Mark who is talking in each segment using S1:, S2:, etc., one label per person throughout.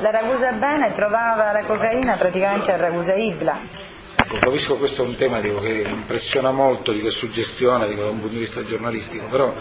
S1: la Ragusa Bene trovava la cocaina praticamente a Ragusa Ibla.
S2: Ecco, capisco che questo è un tema dico, che impressiona molto, dico, suggestiona dico, da un punto di vista giornalistico, però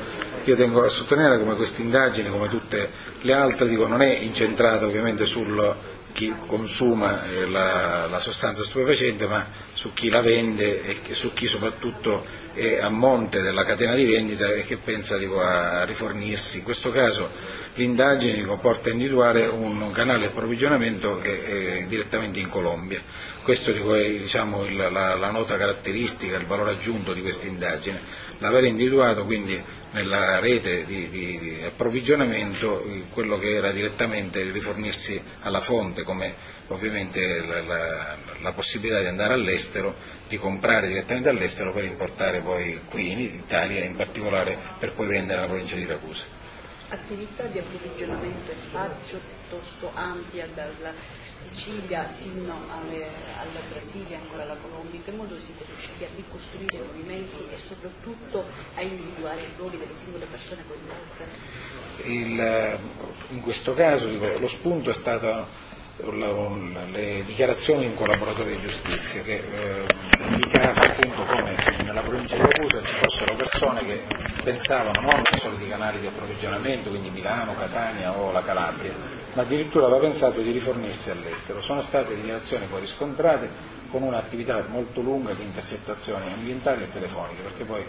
S2: io tengo a sottolineare come questa indagine, come tutte le altre, dico, non è incentrata ovviamente sul chi consuma eh, la, la, sostanza stupefacente, ma su chi la vende e su chi soprattutto è a monte della catena di vendita e che pensa dico, a rifornirsi. In questo caso l'indagine porta a individuare un canale di approvvigionamento che è direttamente in Colombia. Questo dico, è diciamo, la, la, nota caratteristica, il valore aggiunto di questa indagine, l'aver individuato quindi nella rete di, di, di approvvigionamento quello che era direttamente rifornirsi alla fonte, come ovviamente la, la, la, possibilità di andare all'estero, di comprare direttamente all'estero per importare poi qui in Italia, in particolare per poi vendere nella provincia di Ragusa.
S3: Attività di approvvigionamento e spaccio piuttosto ampia dalla Sicilia sino alle, alla Brasile, ancora alla Colombia, in che modo siete riusciti a ricostruire i movimenti e soprattutto a individuare i ruoli delle singole persone coinvolte?
S2: Il, in questo caso lo spunto è stato le dichiarazioni di un collaboratore di giustizia che eh, indicava appunto come nella provincia di persone che pensavano non ai soliti canali di approvvigionamento, quindi Milano, Catania o la Calabria, ma addirittura aveva pensato di rifornirsi all'estero. Sono state dichiarazioni poi riscontrate con un'attività molto lunga di intercettazioni ambientali e telefoniche, perché poi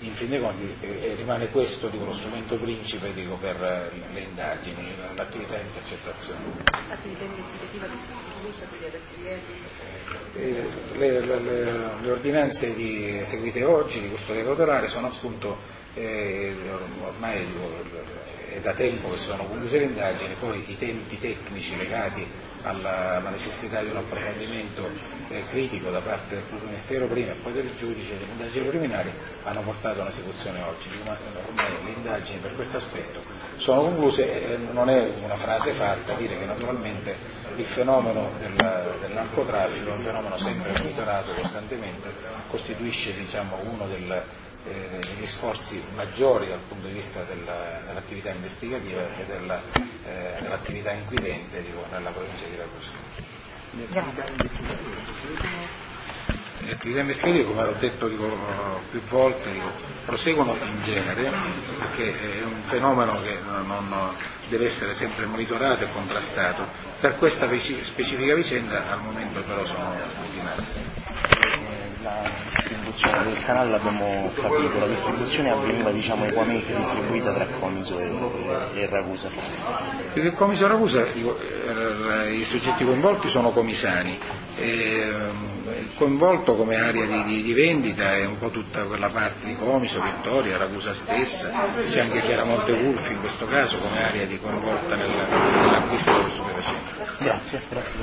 S2: in fin dei conti eh, rimane questo dico, lo strumento principe dico, per eh, le indagini, l'attività di intercettazione.
S3: L'attività investigativa di Sant'Usa, di
S2: eh, le, le, le, le, ordinanze di, eseguite oggi di custodia cautelare sono appunto eh, ormai è da tempo che sono concluse le indagini, poi i tempi tecnici legati alla, necessità di un approfondimento eh, critico da parte del pubblico ministero prima e poi del giudice delle indagini preliminari hanno portato all'esecuzione oggi. Ma ormai le indagini per questo aspetto sono concluse e non è una frase fatta dire che naturalmente il fenomeno del, del narcotraffico è un fenomeno sempre monitorato costantemente, costituisce diciamo, uno del, eh, degli sforzi maggiori dal punto di vista della, dell'attività investigativa e della, eh, dell'attività inquirente dico, nella provincia di Ragusa. Le attività investigative, come ho detto dico, più volte, dico, proseguono in genere perché è un fenomeno che non deve essere sempre monitorato e contrastato. Per questa specifica vicenda al momento però sono ultimati
S4: la distribuzione del canale l'abbiamo capito, la distribuzione avveniva diciamo equamente distribuita tra Comiso e, e Ragusa.
S2: Più che Comiso e Ragusa eh, i soggetti coinvolti sono comisani, e, il coinvolto come area di, di, di, vendita è un po' tutta quella parte di Comiso, Vittoria, Ragusa stessa, c'è anche Chiaramonte Wolf in questo caso come area di coinvolta nell'acquisto dello stupefacente.
S4: Grazie, grazie.